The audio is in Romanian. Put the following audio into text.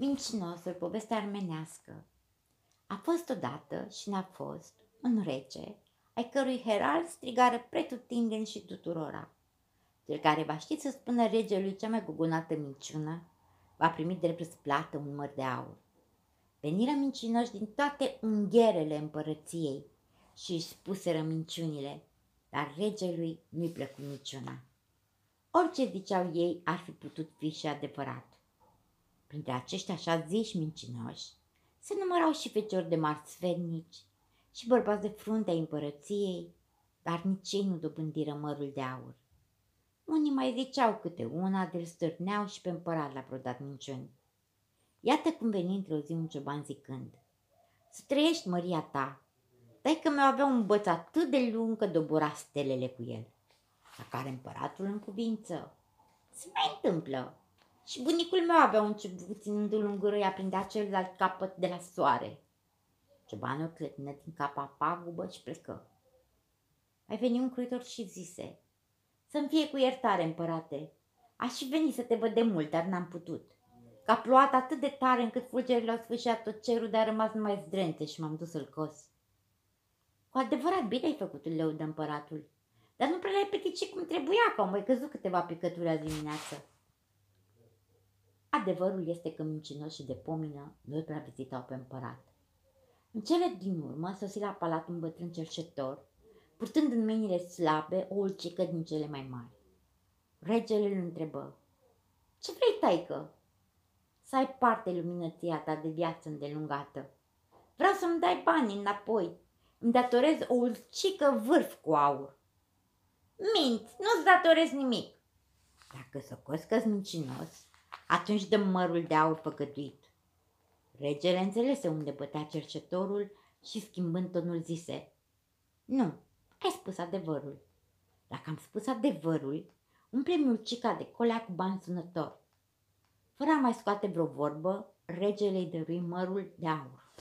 Mincinosul, poveste armenească. A fost odată și n-a fost un rege, ai cărui herald strigară pretutindeni și tuturora. Cel care va ști să spună regelui cea mai gugunată minciună, va primi drept răsplată un măr de aur. Veniră mincinoși din toate ungherele împărăției și își spuseră minciunile, dar regelui nu-i plăcu niciuna. Orice ziceau ei ar fi putut fi și adevărat. Printre acești așa ziși mincinoși se numărau și feciori de mari sfetnici și bărbați de fruntea împărăției, dar nici ei nu dobândiră mărul de aur. Unii mai ziceau câte una, de stârneau și pe împărat la prodat minciuni. Iată cum veni într-o zi un cioban zicând, Să trăiești măria ta, dai că mi avea un băț atât de lung că dobora stelele cu el. La care împăratul în cuvință. Se mai întâmplă, și bunicul meu avea un ciubuc ținându-l în gură, ea prindea celălalt capăt de la soare. Ciobanul clătină din capa pagubă și plecă. Ai venit un cruitor și zise, Să-mi fie cu iertare, împărate. Aș fi venit să te văd de mult, dar n-am putut. Că a plouat atât de tare încât fulgerile au sfârșit tot cerul, dar a rămas numai zdrente și m-am dus să-l cos. Cu adevărat bine ai făcut, leu de împăratul, dar nu prea l-ai peticit cum trebuia, că au mai căzut câteva picături azi dimineață. Adevărul este că mincinoșii de pomină nu prea vizitau pe împărat. În cele din urmă sosi la palat un bătrân cerșetor, purtând în mâinile slabe o ulcică din cele mai mari. Regele îl întrebă, Ce vrei, taică? Să ai parte luminăția ta de viață îndelungată. Vreau să-mi dai bani înapoi. Îmi datorez o ulcică vârf cu aur. Minți, nu-ți datorez nimic. Dacă să că mincinos, atunci dăm mărul de aur făgăduit. Regele înțelese unde bătea cercetorul și schimbând tonul zise, Nu, ai spus adevărul. Dacă am spus adevărul, umple-mi urcica de colea cu bani sunător. Fără a mai scoate vreo vorbă, regele îi dărui mărul de aur.